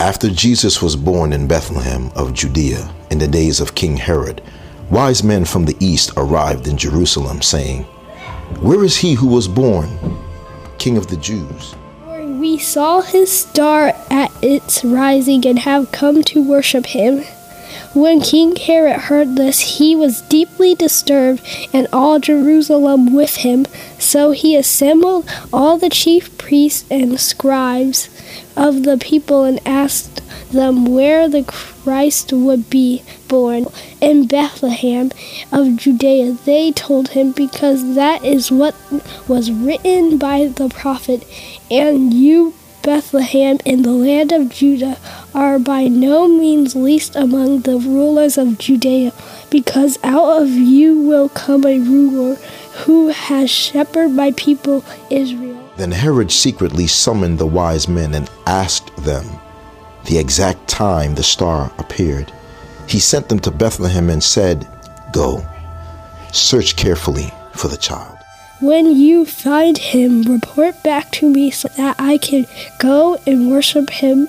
After Jesus was born in Bethlehem of Judea in the days of King Herod, wise men from the east arrived in Jerusalem, saying, Where is he who was born, King of the Jews? We saw his star at its rising and have come to worship him. When King Herod heard this, he was deeply disturbed, and all Jerusalem with him. So he assembled all the chief priests and scribes of the people and asked them where the Christ would be born. In Bethlehem of Judea, they told him, because that is what was written by the prophet. And you, Bethlehem, in the land of Judah, are by no means least among the rulers of Judea, because out of you will come a ruler who has shepherded my people Israel. Then Herod secretly summoned the wise men and asked them the exact time the star appeared. He sent them to Bethlehem and said, Go, search carefully for the child. When you find him, report back to me so that I can go and worship him.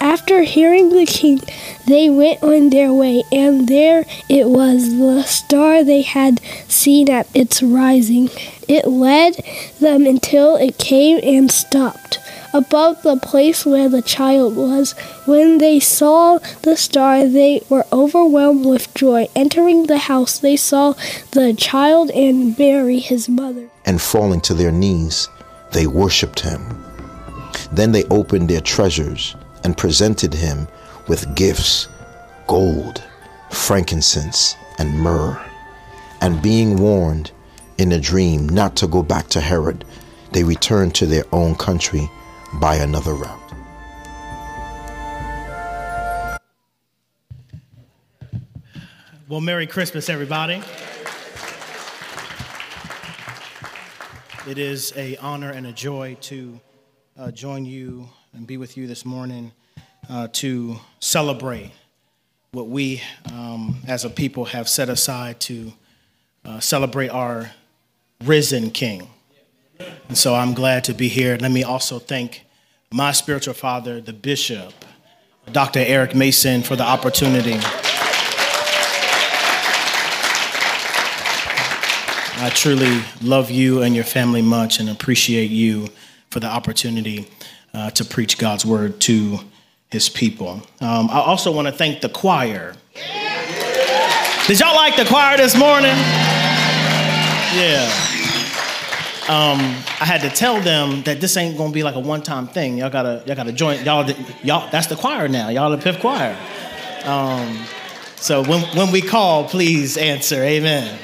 After hearing the king, they went on their way, and there it was, the star they had seen at its rising. It led them until it came and stopped above the place where the child was. When they saw the star, they were overwhelmed with joy. Entering the house, they saw the child and Mary, his mother. And falling to their knees, they worshipped him. Then they opened their treasures and presented him with gifts gold, frankincense, and myrrh. And being warned in a dream not to go back to Herod, they returned to their own country by another route. Well, Merry Christmas, everybody. It is a honor and a joy to uh, join you and be with you this morning uh, to celebrate what we um, as a people have set aside to uh, celebrate our risen King. And so I'm glad to be here. Let me also thank my spiritual father, the bishop, Dr. Eric Mason, for the opportunity. I truly love you and your family much and appreciate you for the opportunity uh, to preach God's word to his people. Um, I also want to thank the choir. Did y'all like the choir this morning? Yeah. Um, I had to tell them that this ain't gonna be like a one-time thing. Y'all gotta, y'all gotta join. Y'all, y'all. That's the choir now. Y'all the Piff Choir. Um, so when when we call, please answer. Amen.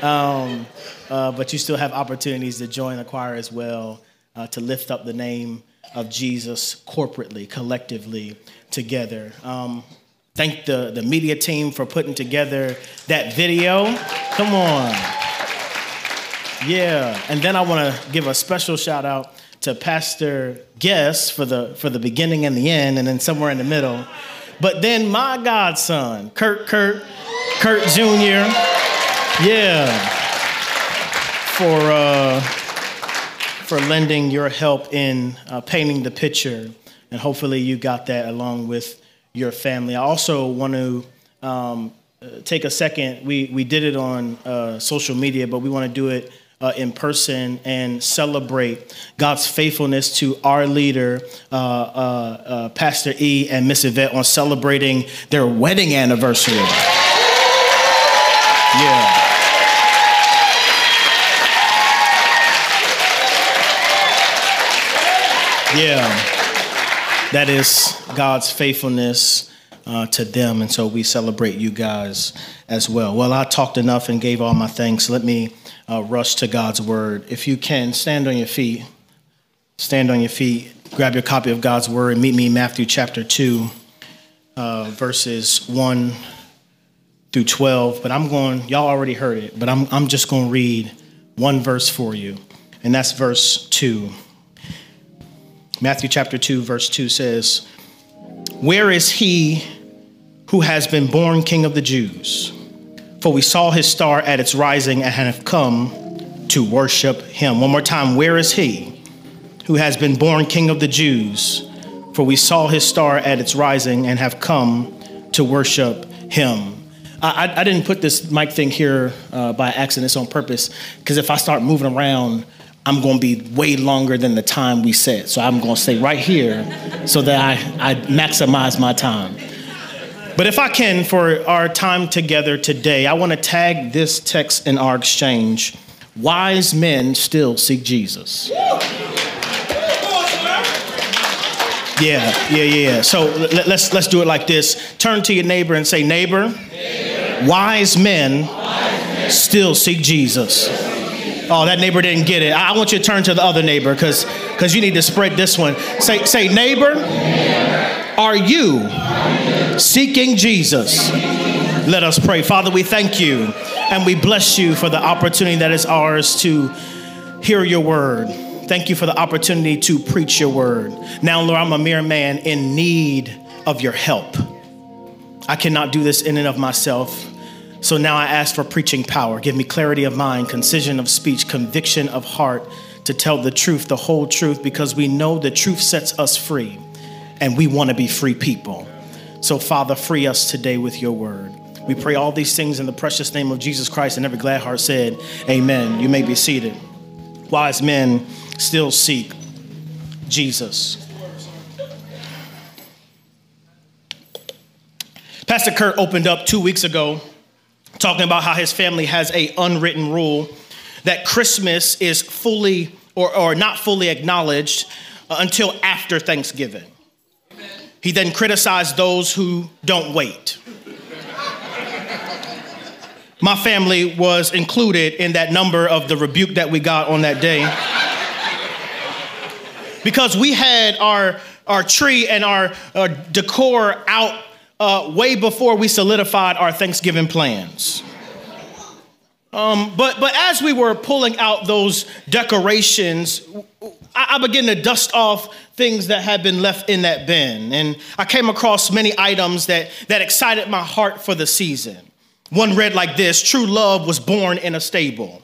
Um, uh, but you still have opportunities to join the choir as well uh, to lift up the name of Jesus corporately, collectively, together. Um, thank the, the media team for putting together that video. Come on. Yeah. And then I want to give a special shout out to Pastor Guest for the, for the beginning and the end, and then somewhere in the middle. But then my godson, Kurt Kurt, Kurt Jr., yeah, for. Uh, for lending your help in uh, painting the picture. And hopefully you got that along with your family. I also want to um, take a second. We, we did it on uh, social media, but we want to do it uh, in person and celebrate God's faithfulness to our leader, uh, uh, uh Pastor E and Miss Yvette, on celebrating their wedding anniversary. Yeah. Yeah, that is God's faithfulness uh, to them. And so we celebrate you guys as well. Well, I talked enough and gave all my thanks. Let me uh, rush to God's word. If you can, stand on your feet. Stand on your feet. Grab your copy of God's word meet me in Matthew chapter 2. uh, verses 1 through 12, but I'm going, y'all already heard it, but I'm, I'm just going to read one verse for you, and that's verse 2. Matthew chapter 2, verse 2 says, Where is he who has been born king of the Jews? For we saw his star at its rising and have come to worship him. One more time, where is he who has been born king of the Jews? For we saw his star at its rising and have come to worship him. I, I didn't put this mic thing here uh, by accident, it's on purpose, because if I start moving around, I'm going to be way longer than the time we set. So I'm going to stay right here so that I, I maximize my time. But if I can, for our time together today, I want to tag this text in our exchange Wise men still seek Jesus. Yeah, yeah, yeah. So let's let's do it like this. Turn to your neighbor and say, neighbor, neighbor. Wise, men wise men still seek Jesus. Oh, that neighbor didn't get it. I want you to turn to the other neighbor because because you need to spread this one. Say say neighbor, neighbor. are you seeking Jesus? Let us pray. Father, we thank you and we bless you for the opportunity that is ours to hear your word. Thank you for the opportunity to preach your word. Now, Lord, I'm a mere man in need of your help. I cannot do this in and of myself. So now I ask for preaching power. Give me clarity of mind, concision of speech, conviction of heart to tell the truth, the whole truth, because we know the truth sets us free and we want to be free people. So, Father, free us today with your word. We pray all these things in the precious name of Jesus Christ, and every glad heart said, Amen. You may be seated. Wise men still seek Jesus. Pastor Kurt opened up two weeks ago talking about how his family has a unwritten rule that Christmas is fully or, or not fully acknowledged uh, until after Thanksgiving. He then criticized those who don't wait. My family was included in that number of the rebuke that we got on that day because we had our, our tree and our, our decor out uh, way before we solidified our Thanksgiving plans. Um, but, but as we were pulling out those decorations, I, I began to dust off things that had been left in that bin. And I came across many items that, that excited my heart for the season. One read like this True love was born in a stable.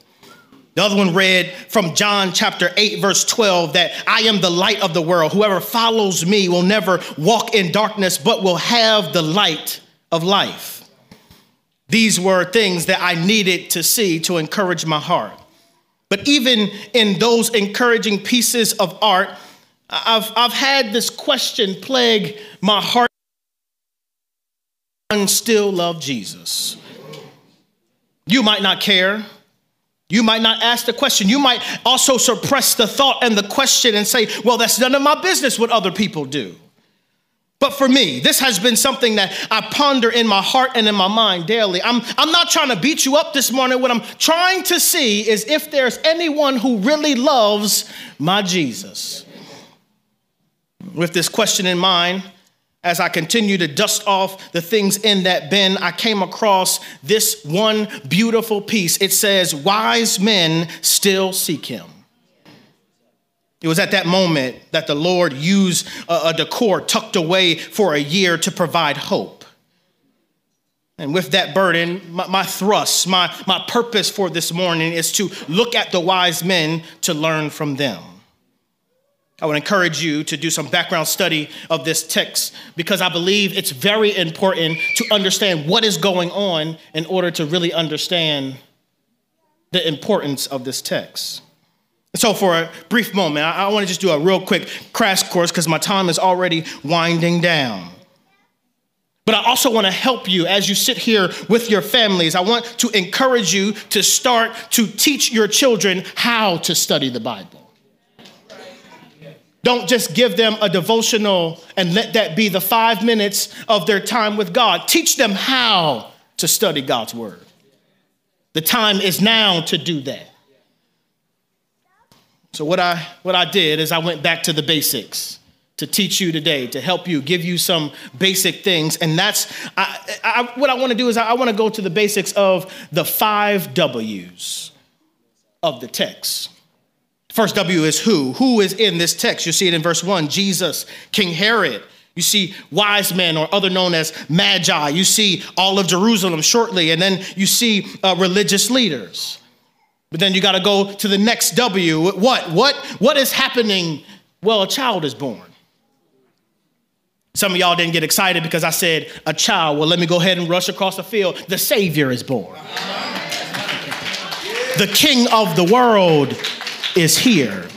The other one read from John chapter 8, verse 12, that I am the light of the world. Whoever follows me will never walk in darkness, but will have the light of life. These were things that I needed to see to encourage my heart. But even in those encouraging pieces of art, I've, I've had this question plague my heart. And still love Jesus. You might not care you might not ask the question. You might also suppress the thought and the question and say, well, that's none of my business what other people do. But for me, this has been something that I ponder in my heart and in my mind daily. I'm, I'm not trying to beat you up this morning. What I'm trying to see is if there's anyone who really loves my Jesus. With this question in mind, as I continue to dust off the things in that bin, I came across this one beautiful piece. It says, Wise men still seek him. It was at that moment that the Lord used a, decor tucked away for a year to provide hope. And with that burden, my, my thrust, my, my purpose for this morning is to look at the wise men to learn from them. I would encourage you to do some background study of this text because I believe it's very important to understand what is going on in order to really understand the importance of this text. So, for a brief moment, I, want to just do a real quick crash course because my time is already winding down. But I also want to help you as you sit here with your families. I want to encourage you to start to teach your children how to study the Bible. Don't just give them a devotional and let that be the five minutes of their time with God. Teach them how to study God's word. The time is now to do that. So what I what I did is I went back to the basics. to teach you today, to help you, give you some basic things. And that's I, I, what I want to do is I, want to go to the basics of the five W's of the text. First W is who. Who is in this text? You see it in verse one Jesus, King Herod. You see wise men, or other known as magi. You see all of Jerusalem shortly, and then you see uh, religious leaders. But then you got to go to the next W. What? What? What is happening? Well, a child is born. Some of y'all didn't get excited because I said a child. Well, let me go ahead and rush across the field. The Savior is born. The King of the world is here.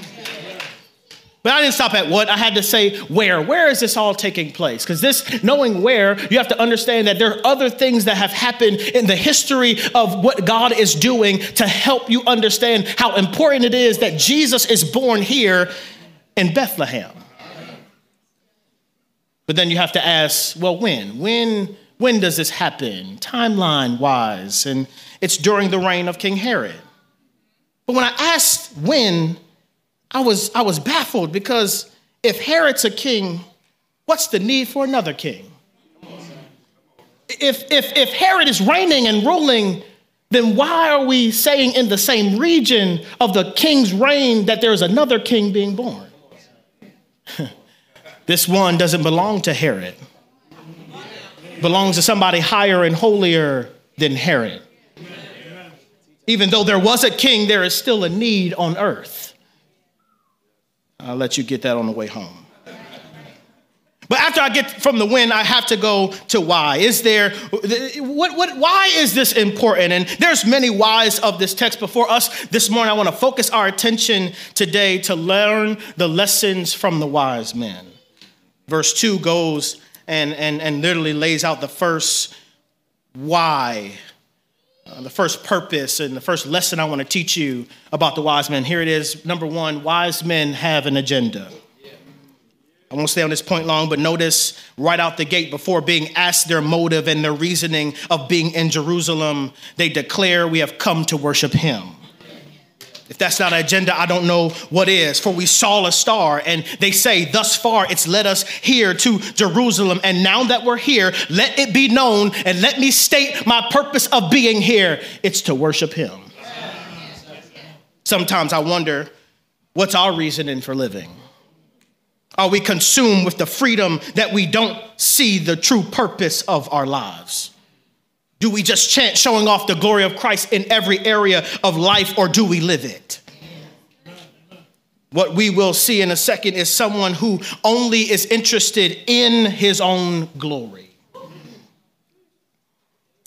But I didn't stop at what. I had to say where. Where is this all taking place? Because this, knowing where, you have to understand that there are other things that have happened in the history of what God is doing to help you understand how important it is that Jesus is born here in Bethlehem. But then you have to ask, well, when? When when does this happen? Timeline wise. And it's during the reign of King Herod. But when I asked when, I was I was baffled because if Herod's a king, what's the need for another king? If if if Herod is reigning and ruling, then why are we saying in the same region of the king's reign that there's another king being born? This one doesn't belong to Herod. Belongs to somebody higher and holier than Herod. Even though there was a king, there is still a need on earth. I'll let you get that on the way home. But after I get from the when, I have to go to why. Is there what what why is this important? And there's many whys of this text before us this morning. I want to focus our attention today to learn the lessons from the wise men. Verse 2 goes and, and, and literally lays out the first why, uh, the first purpose, and the first lesson I want to teach you about the wise men. Here it is. Number one, wise men have an agenda. I won't stay on this point long, but notice right out the gate, before being asked their motive and their reasoning of being in Jerusalem, they declare, We have come to worship him. If that's not an agenda, I don't know what is. For we saw a star, and they say, Thus far it's led us here to Jerusalem. And now that we're here, let it be known, and let me state my purpose of being here it's to worship Him. Sometimes I wonder, what's our reasoning for living? Are we consumed with the freedom that we don't see the true purpose of our lives? Do we just chant showing off the glory of Christ in every area of life, or do we live it? What we will see in a second is someone who only is interested in his own glory.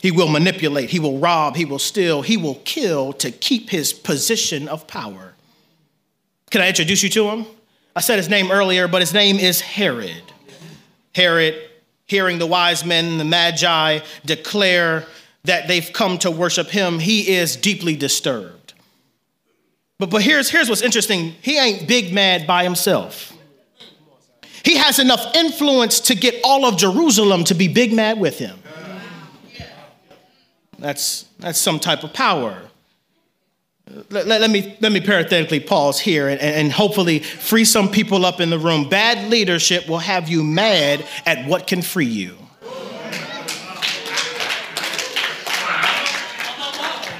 He will manipulate, he will rob, he will steal, he will kill to keep his position of power. Can I introduce you to him? I said his name earlier, but his name is Herod. Herod hearing the wise men, the magi, declare that they've come to worship him, he is deeply disturbed. But, but here's, here's what's interesting he ain't big mad by himself. He has enough influence to get all of Jerusalem to be big mad with him. That's, that's some type of power. Let, let, let, me, let me parenthetically pause here and, and hopefully free some people up in the room. Bad leadership will have you mad at what can free you.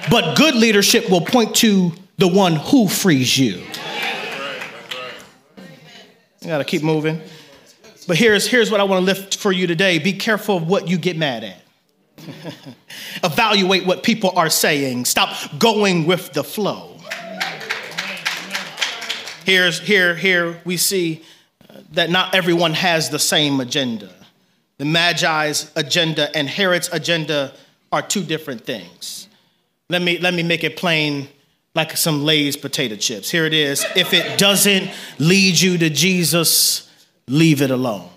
But good leadership will point to the one who frees you. You gotta keep moving. But here's, here's what I wanna lift for you today be careful of what you get mad at. Evaluate what people are saying. Stop going with the flow. Here's here here we see uh, that not everyone has the same agenda. The Magi's agenda and Herod's agenda are two different things. Let me let me make it plain like some Lay's potato chips. Here it is. If it doesn't lead you to Jesus, leave it alone.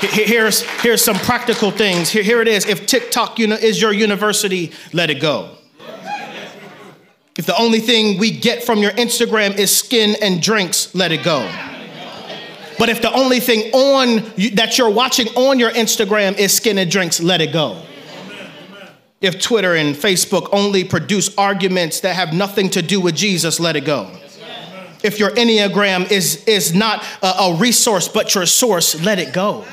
Here's, here's some practical things. Here, here it is. If TikTok is your university, let it go. If the only thing we get from your Instagram is skin and drinks, let it go. But if the only thing on that you're watching on your Instagram is skin and drinks, let it go. If Twitter and Facebook only produce arguments that have nothing to do with Jesus, let it go. If your Enneagram is, is not a, a resource but your source, let it go.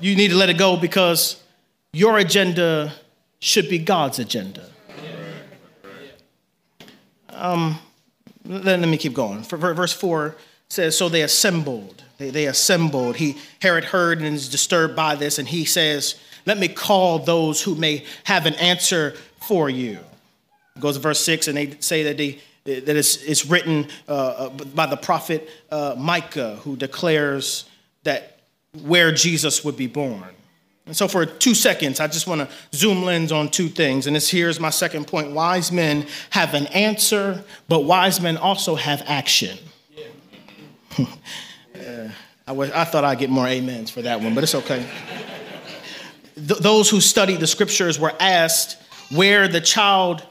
You need to let it go because your agenda should be God's agenda. Um, let, let me keep going. Verse 4 says, So they assembled. They, they assembled. He Herod heard and is disturbed by this, and he says, Let me call those who may have an answer for you. It Goes to verse 6, and they say that they that it's, it's written uh, by the prophet uh, Micah, who declares that where Jesus would be born. And so, for two seconds, I just want to zoom lens on two things. And this here's my second point wise men have an answer, but wise men also have action. uh, I, was, I thought I'd get more amens for that one, but it's okay. Th- those who studied the scriptures were asked where the child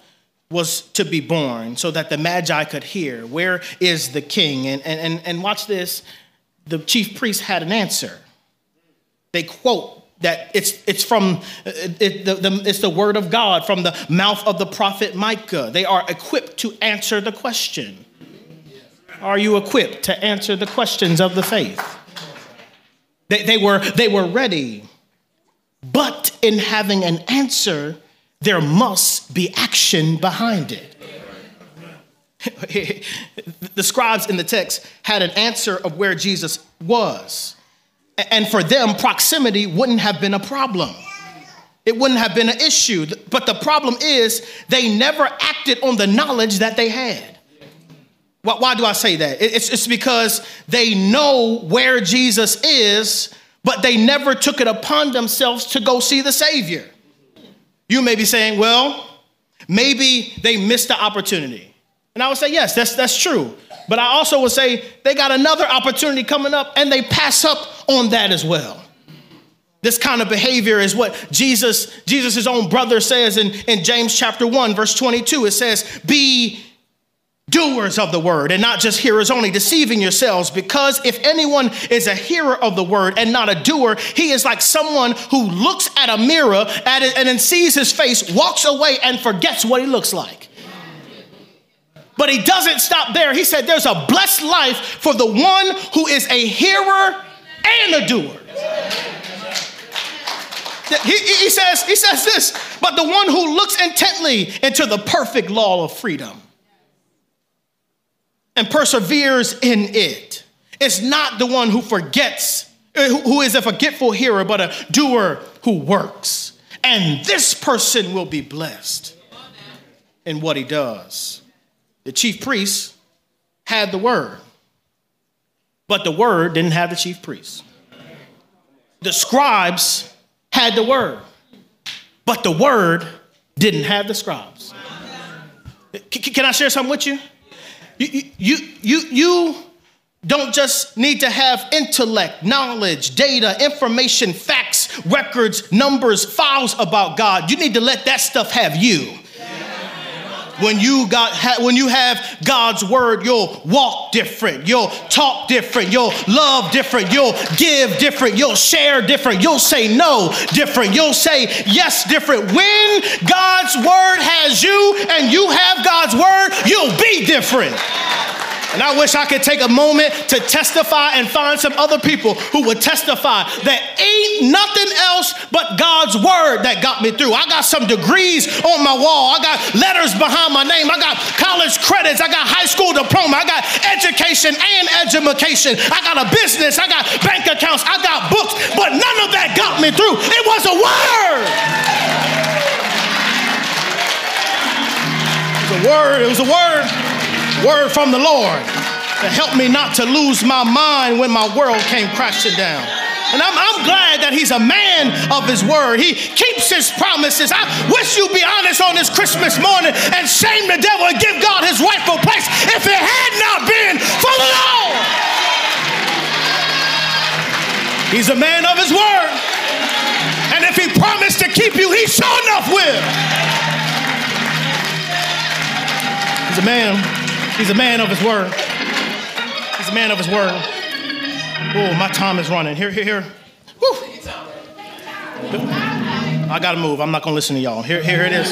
was to be born so that the magi could hear where is the king and, and, and and watch this the chief priest had an answer they quote that it's, it's from uh, it, the, the, it's the word of God from the mouth of the prophet Micah. They are equipped to answer the question. Are you equipped to answer the questions of the faith? They, they, were, they were ready. But in having an answer, there must be action behind it. the scribes in the text had an answer of where Jesus was. And for them, proximity wouldn't have been a problem. It wouldn't have been an issue. But the problem is, they never acted on the knowledge that they had. Why do I say that? It's, because they know where Jesus is, but they never took it upon themselves to go see the Savior. You may be saying, well, maybe they missed the opportunity. And I would say, yes, that's, that's true. But I also would say they got another opportunity coming up and they pass up on that as well. This kind of behavior is what Jesus, Jesus' own brother says in, in James chapter 1, verse 22. It says, Be doers of the word and not just hearers only, deceiving yourselves. Because if anyone is a hearer of the word and not a doer, he is like someone who looks at a mirror at it and then sees his face, walks away, and forgets what he looks like. But he doesn't stop there. He said, There's a blessed life for the one who is a hearer and a doer. He, he, says, he says this, but the one who looks intently into the perfect law of freedom and perseveres in it. it is not the one who forgets, eh, who is a forgetful hearer, but a doer who works. And this person will be blessed in what he does. The chief priest had the word, but the word didn't have the chief priest. The scribes had the word, but the word didn't have the scribes. Can I share something with you? You, you, you, you don't just need to have intellect, knowledge, data, information, facts, records, numbers, files about God. You need to let that stuff have you. When you got when you have God's word, you'll walk different, you'll talk different, you'll love different, you'll give different, you'll share different, you'll say no different, you'll say yes different. When God's word has you and you have God's word, you'll be different. And I wish I could take a moment to testify and find some other people who would testify that ain't nothing else but God's word that got me through. I got some degrees on my wall. I got letters behind my name. I got college credits. I got high school diploma. I got education and education. I got a business. I got bank accounts. I got books. But none of that got me through. It was a word. It was a word. It was a word word from the Lord to help me not to lose my mind when my world came crashing down. And I'm, I'm, glad that he's a man of his word. He keeps his promises. I wish you'd be honest on this Christmas morning and shame the devil and give God his rightful place if it had not been for the Lord. He's a man of his word. And if he promised to keep you, he sure enough will. He's a man He's a man of his word. He's a man of his word. Oh, my time is running. Here, here, here. Woo. I gotta move. I'm not gonna listen to y'all. Here, here it is.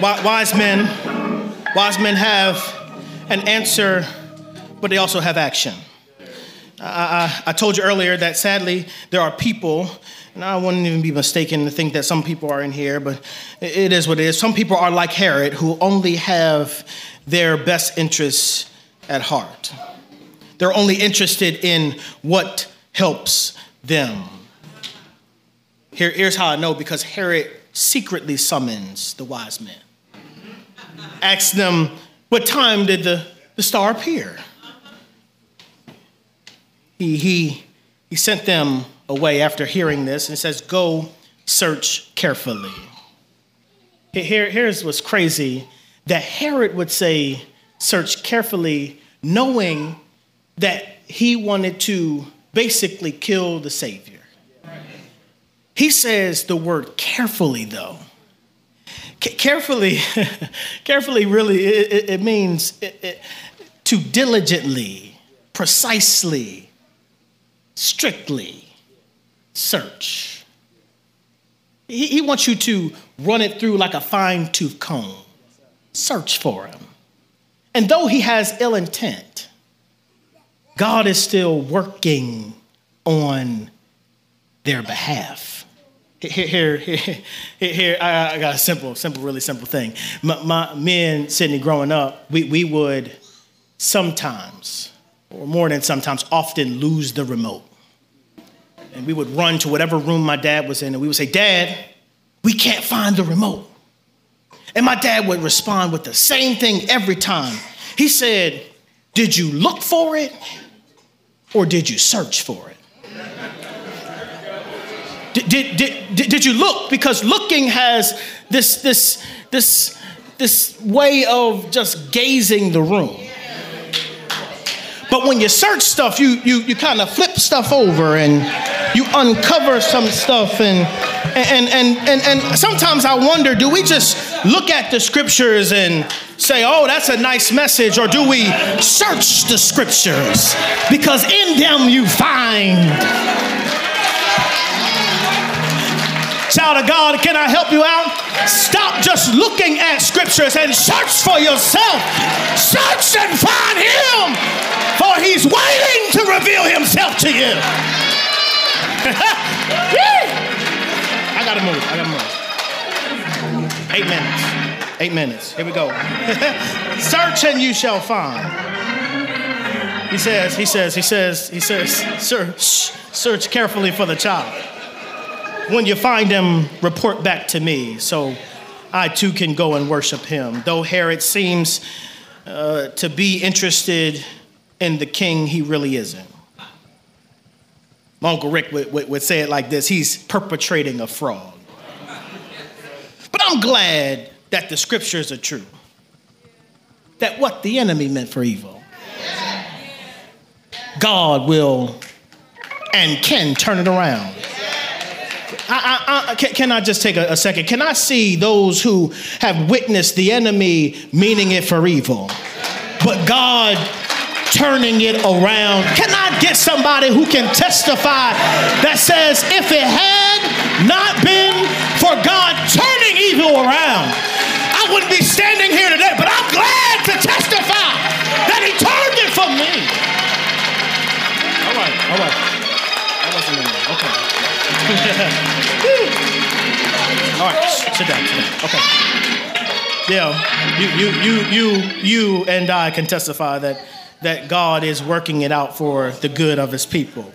Wise men, wise men have an answer, but they also have action. I, I, I told you earlier that sadly there are people and I wouldn't even be mistaken to think that some people are in here, but it is what it is. Some people are like Herod, who only have their best interests at heart. They're only interested in what helps them. Here, here's how I know because Herod secretly summons the wise men. Asks them, What time did the, the star appear? He, he, he sent them away after hearing this and says, Go search carefully. Here, here's what's crazy that Herod would say, Search carefully, knowing that he wanted to basically kill the Savior. He says the word carefully, though. C- carefully, carefully really, it, it means it, it, to diligently, precisely, strictly search. He, he wants you to run it through like a fine tooth comb. Search for him. And though he has ill intent, God is still working on their behalf. Here, here, here, here I got a simple, simple, really simple thing. My, my, me and Sydney growing up, we, we would sometimes, or more than sometimes, often lose the remote. And we would run to whatever room my dad was in, and we would say, Dad, we can't find the remote. And my dad would respond with the same thing every time. He said, Did you look for it or did you search for it? Did, did, did, did, you look? Because looking has this, this, this, this way of just gazing the room. But when you search stuff, you, you, you kind of flip stuff over and you uncover some stuff and and, and, and, and sometimes I wonder do we just look at the scriptures and say, oh, that's a nice message, or do we search the scriptures? Because in them you find. Child of God, can I help you out? Stop just looking at scriptures and search for yourself. Search and find Him, for He's waiting to reveal Himself to you. I gotta move. I gotta move. Eight minutes. Eight minutes. Here we go. Search and you shall find. He says, he says, he says, he says, search, search carefully for the child. When you find him, report back to me so I too can go and worship him. Though Herod seems uh, to be interested in the king, he really isn't. My Uncle Rick would, would, would say it like this he's perpetrating a fraud. But I'm glad that the scriptures are true. That what the enemy meant for evil, God will and can turn it around. I, I, I, can, can, I just take a, a second? Can I see those who have witnessed the enemy meaning it for evil, but God turning it around. Can I get somebody who can testify that says, if it had not been for God turning evil around, I wouldn't be standing here today, but I'm glad to testify that He turned it for me. All right, all right. That wasn't. Okay. all right, sit down. Okay. Yeah, you, you, you, you, you, and I can testify that that God is working it out for the good of his people.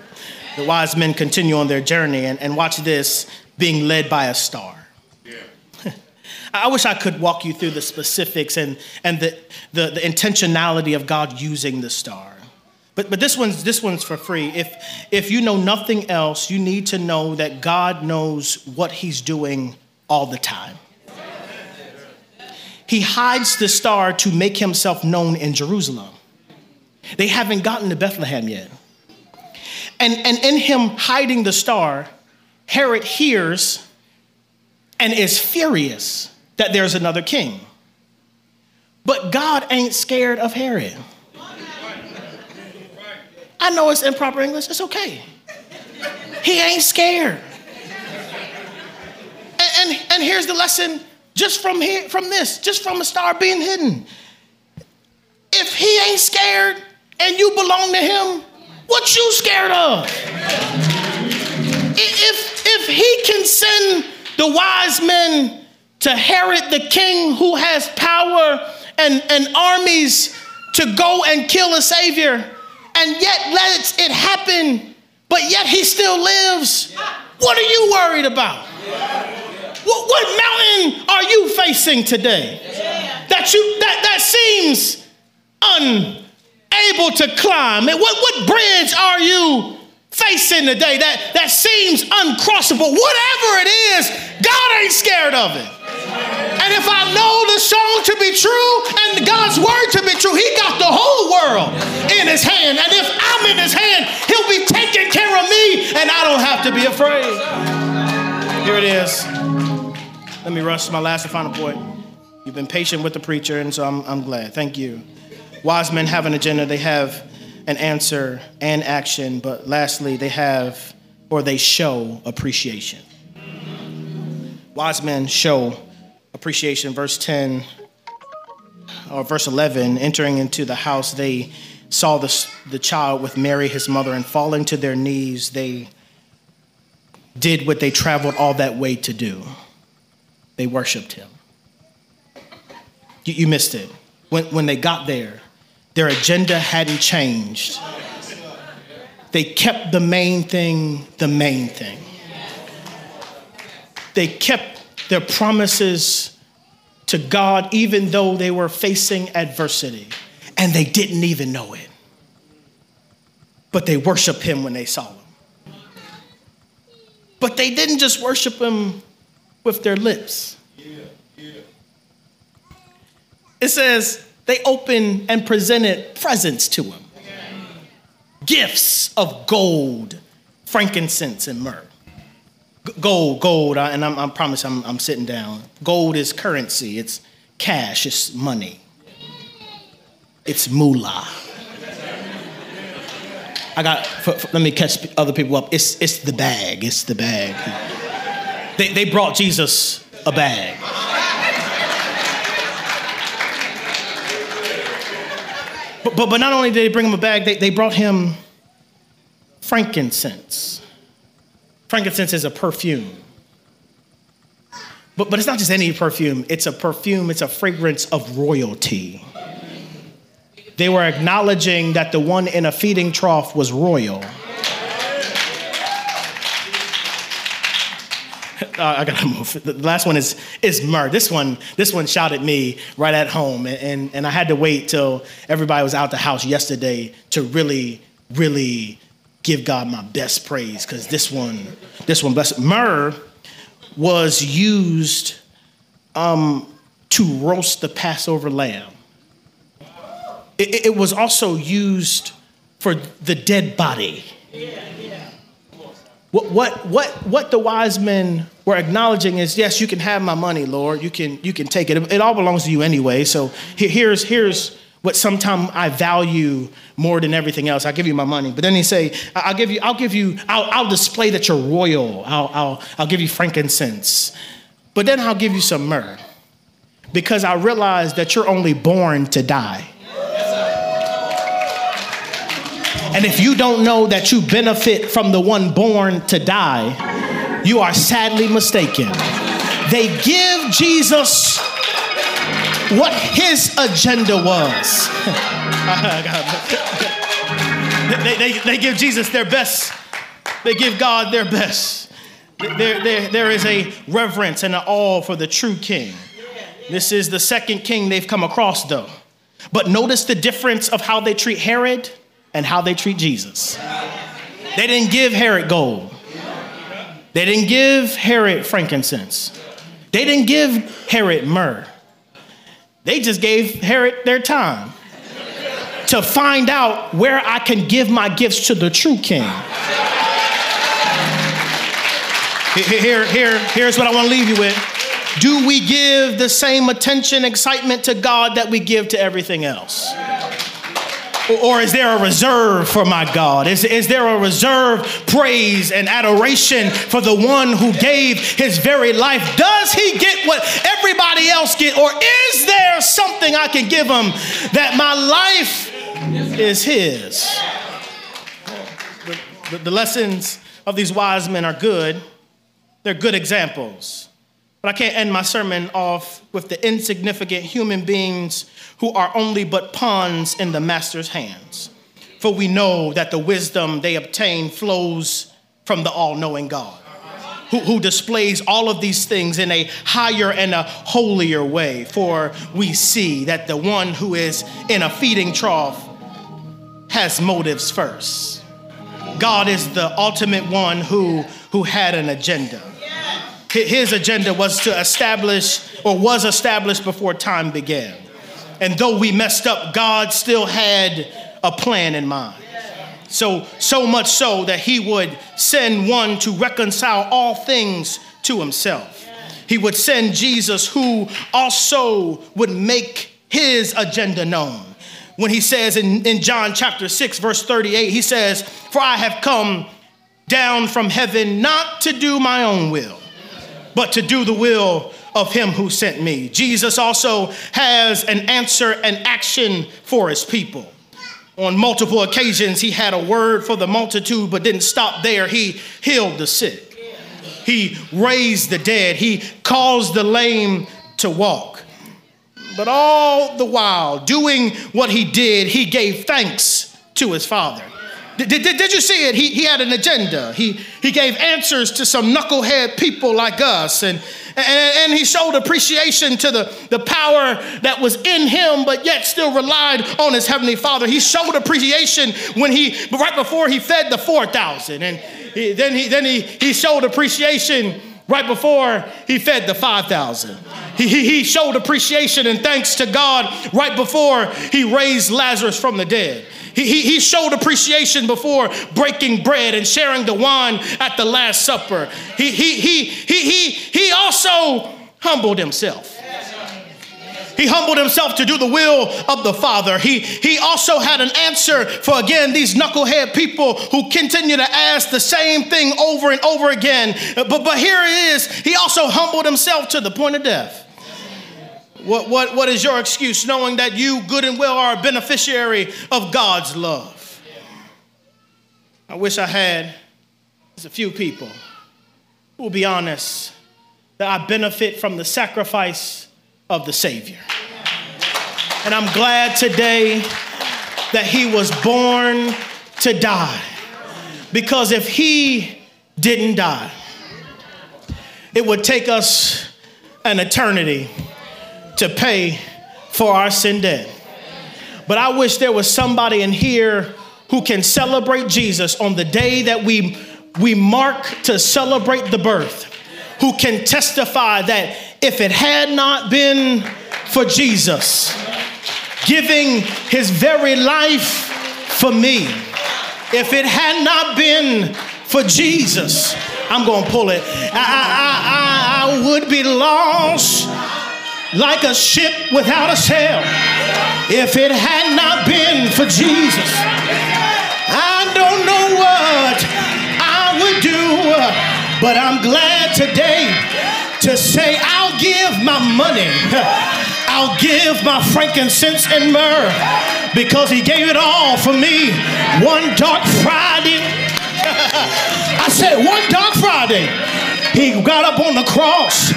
The wise men continue on their journey, and, and watch this being led by a star. Yeah. I wish I could walk you through the specifics and, and the, the, the intentionality of God using the star. But, but this, one's, this one's for free. If, if you know nothing else, you need to know that God knows what He's doing all the time. He hides the star to make Himself known in Jerusalem. They haven't gotten to Bethlehem yet. And, and in him hiding the star, Herod hears and is furious that there's another king. But God ain't scared of Herod. I know it's improper English, it's okay. He ain't scared. and, and here's the lesson just from here, from this, just from a star being hidden. If he ain't scared and you belong to him, what you scared of? If, if he can send the wise men to Herod the king who has power and, and armies to go and kill a savior, and yet let it happen, but yet he still lives, what are you worried about? What, what mountain are you facing today that you that, that seems unable to climb? What, what bridge are you facing today that, that seems uncrossable? Whatever it is, God ain't scared of it. And if I know the song to be true and God's word to be true, He got the whole world in His hand. And if I'm in His hand, He'll be taking care of me and I don't have to be afraid. Here it is. Let me rush to my last and final point. You've been patient with the preacher, and so I'm, I'm glad. Thank you. Wise men have an agenda, they have an answer and action, but lastly, they have or they show appreciation. Wise men show appreciation. Verse 10 or verse 11 entering into the house, they saw the, the child with Mary, his mother, and falling to their knees, they did what they traveled all that way to do they worshiped him. You, you missed it. When, when they got there, their agenda hadn't changed. They kept the main thing the main thing. They kept their promises to God even though they were facing adversity and they didn't even know it. But they worshiped him when they saw him. But they didn't just worship him with their lips. It says they opened and presented presents to him gifts of gold, frankincense, and myrrh. Gold, gold, and I'm, I promise I'm, I'm sitting down. Gold is currency, it's cash, it's money, it's moolah. I got, for, for, let me catch other people up. It's, it's the bag, it's the bag. They, they brought Jesus a bag. But, but, but not only did they bring him a bag, they, they brought him frankincense. Frankincense is a perfume. But, but it's not just any perfume, it's a perfume, it's a fragrance of royalty. They were acknowledging that the one in a feeding trough was royal. Uh, I gotta move. The last one is is myrrh. This one, this one shot at me right at home, and, and I had to wait till everybody was out the house yesterday to really, really give God my best praise because this one, this one, bless. Myrrh was used um, to roast the Passover lamb. It, it was also used for the dead body. What, what, what, what the wise men were acknowledging is yes, you can have my money, Lord. You can, you can take it. It all belongs to you anyway. So here's, here's what sometimes I value more than everything else. I'll give you my money. But then he say, I'll give you, I'll give you, I'll, I'll display that you're royal. I'll, I'll, I'll give you frankincense. But then I'll give you some myrrh. Because I realize that you're only born to die. And if you don't know that you benefit from the one born to die, you are sadly mistaken. They give Jesus what his agenda was. they, they, they give Jesus their best, they give God their best. There, there, there is a reverence and an awe for the true king. This is the second king they've come across, though. But notice the difference of how they treat Herod and how they treat Jesus. They didn't give Herod gold, they didn't give Herod frankincense, they didn't give Herod myrrh. They just gave Herod their time to find out where I can give my gifts to the true king. Here, here, here's what I want to leave you with. Do we give the same attention, excitement to God that we give to everything else? Or is there a reserve for my God? Is, is there a reserve praise and adoration for the one who gave his very life? Does he get what everybody else get? Or is there something I can give him that my life is his? The, the lessons of these wise men are good. They're good examples. But I can't end my sermon off with the insignificant human beings who are only but pawns in the master's hands. For we know that the wisdom they obtain flows from the all knowing God, who, who displays all of these things in a higher and a holier way. For we see that the one who is in a feeding trough has motives first. God is the ultimate one who, who had an agenda. His agenda was to establish, or was established before time began. And though we messed up, God still had a plan in mind. So, so much so that he would send one to reconcile all things to himself. He would send Jesus, who also would make his agenda known. When he says in, in John chapter 6, verse 38, he says, For I have come down from heaven not to do my own will, but to do the will of him who sent me. Jesus also has an answer and action for his people. On multiple occasions, he had a word for the multitude, but didn't stop there. He healed the sick, he raised the dead, he caused the lame to walk. But all the while, doing what he did, he gave thanks to his Father. Did, did, did, you see it? He, he had an agenda. He, he gave answers to some knucklehead people like us. And, and, and he showed appreciation to the, the power that was in him, but yet still relied on his heavenly father. He showed appreciation when he, right before he fed the 4,000. And he, then, he, then he, he showed appreciation right before he fed the 5,000. He, he, he showed appreciation and thanks to God right before he raised Lazarus from the dead. He, he, showed appreciation before breaking bread and sharing the wine at the Last Supper. He, he, he, he, he, he also humbled himself. He humbled himself to do the will of the Father. He, he also had an answer for, again, these knucklehead people who continue to ask the same thing over and over again. But, but here it is. He also humbled himself to the point of death. What, what, what is your excuse knowing that you, good and well, are a beneficiary of God's love? I wish I had a few people who will be honest that I benefit from the sacrifice of the Savior. And I'm glad today that He was born to die. Because if He didn't die, it would take us an eternity to pay for our sin debt. But I wish there was somebody in here who can celebrate Jesus on the day that we, we mark to celebrate the birth, who can testify that if it had not been for Jesus giving his very life for me, if it had not been for Jesus, I'm gonna pull it, I, I, I, I would be lost like a ship without a sail. If it had not been for Jesus, I don't know what I would do, but I'm glad today to say I'll give my money. I'll give my frankincense and myrrh because he gave it all for me one dark Friday. I said, one dark Friday, he got up on the cross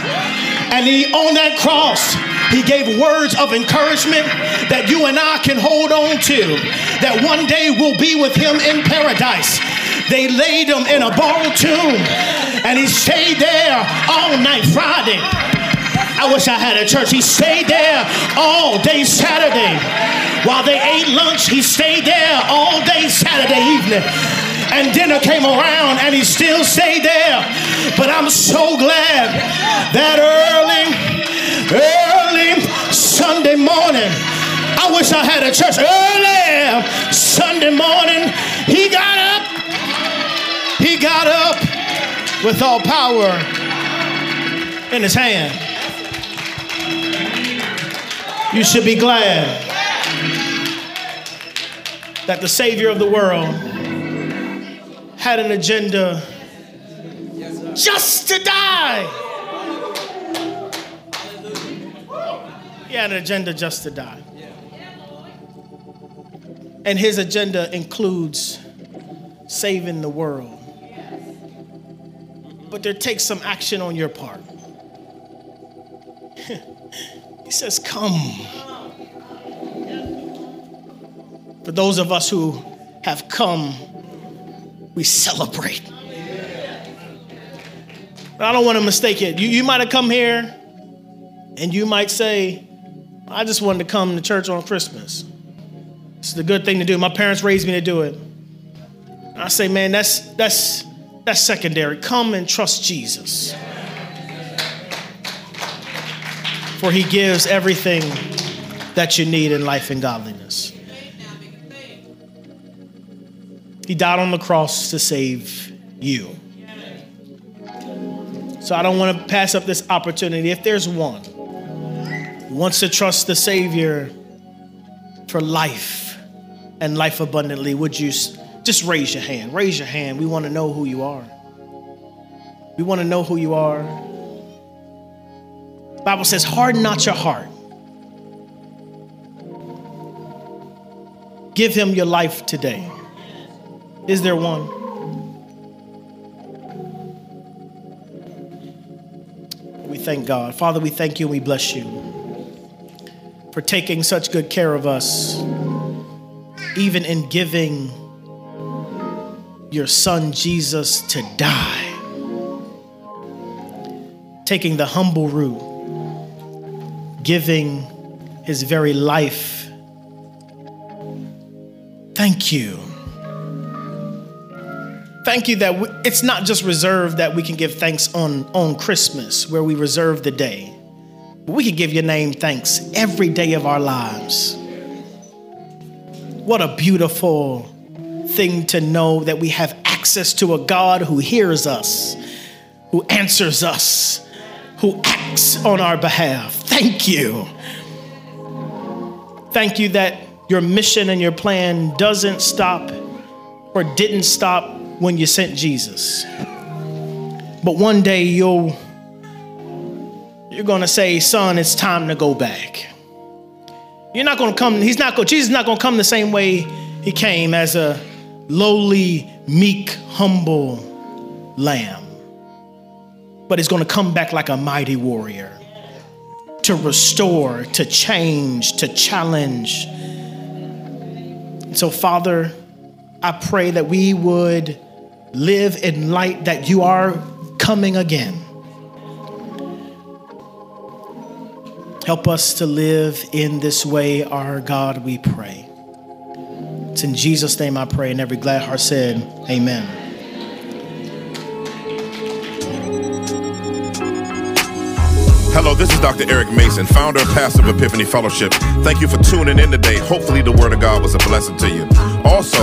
and he, on that cross, he gave words of encouragement that you and I can hold on to, that one day we'll be with him in paradise. They laid him in a borrowed tomb, and he stayed there all night Friday. I wish I had a church. He stayed there all day Saturday. While they ate lunch, he stayed there all day Saturday evening and dinner came around and he still stayed there. But I'm so glad that early, early Sunday morning, I wish I had a church early Sunday morning. He got up, he got up with all power in his hand. You should be glad that the Savior of the world had an agenda just to die. He had an agenda just to die. And his agenda includes saving the world. But there takes some action on your part. he says, Come. For those of us who have come, we celebrate. But I don't want to mistake it. You, you might have come here and you might say, I just wanted to come to church on Christmas. It's the good thing to do. My parents raised me to do it. I say, man, that's that's that's secondary. Come and trust Jesus. For he gives everything that you need in life and godliness. He died on the cross to save you. So I don't want to pass up this opportunity. If there's one wants to trust the Savior for life and life abundantly, would you just raise your hand? Raise your hand. We want to know who you are. We want to know who you are. The Bible says, harden not your heart. Give him your life today. Is there one? We thank God. Father, we thank you and we bless you for taking such good care of us, even in giving your son Jesus to die. Taking the humble route, giving his very life. Thank you. Thank you that we, it's not just reserved that we can give thanks on, on Christmas, where we reserve the day. But we can give your name thanks every day of our lives. What a beautiful thing to know that we have access to a God who hears us, who answers us, who acts on our behalf. Thank you. Thank you that your mission and your plan doesn't stop or didn't stop when you sent Jesus. But one day you'll you're going to say, "Son, it's time to go back." You're not going to come he's not going Jesus is not going to come the same way he came as a lowly, meek, humble lamb. But he's going to come back like a mighty warrior to restore, to change, to challenge. So, Father, I pray that we would live in light that you are coming again. Help us to live in this way, our God, we pray. It's in Jesus' name I pray, and every glad heart said, Amen. Hello, this is Dr. Eric Mason, founder and pastor of Epiphany Fellowship. Thank you for tuning in today. Hopefully, the Word of God was a blessing to you. Also,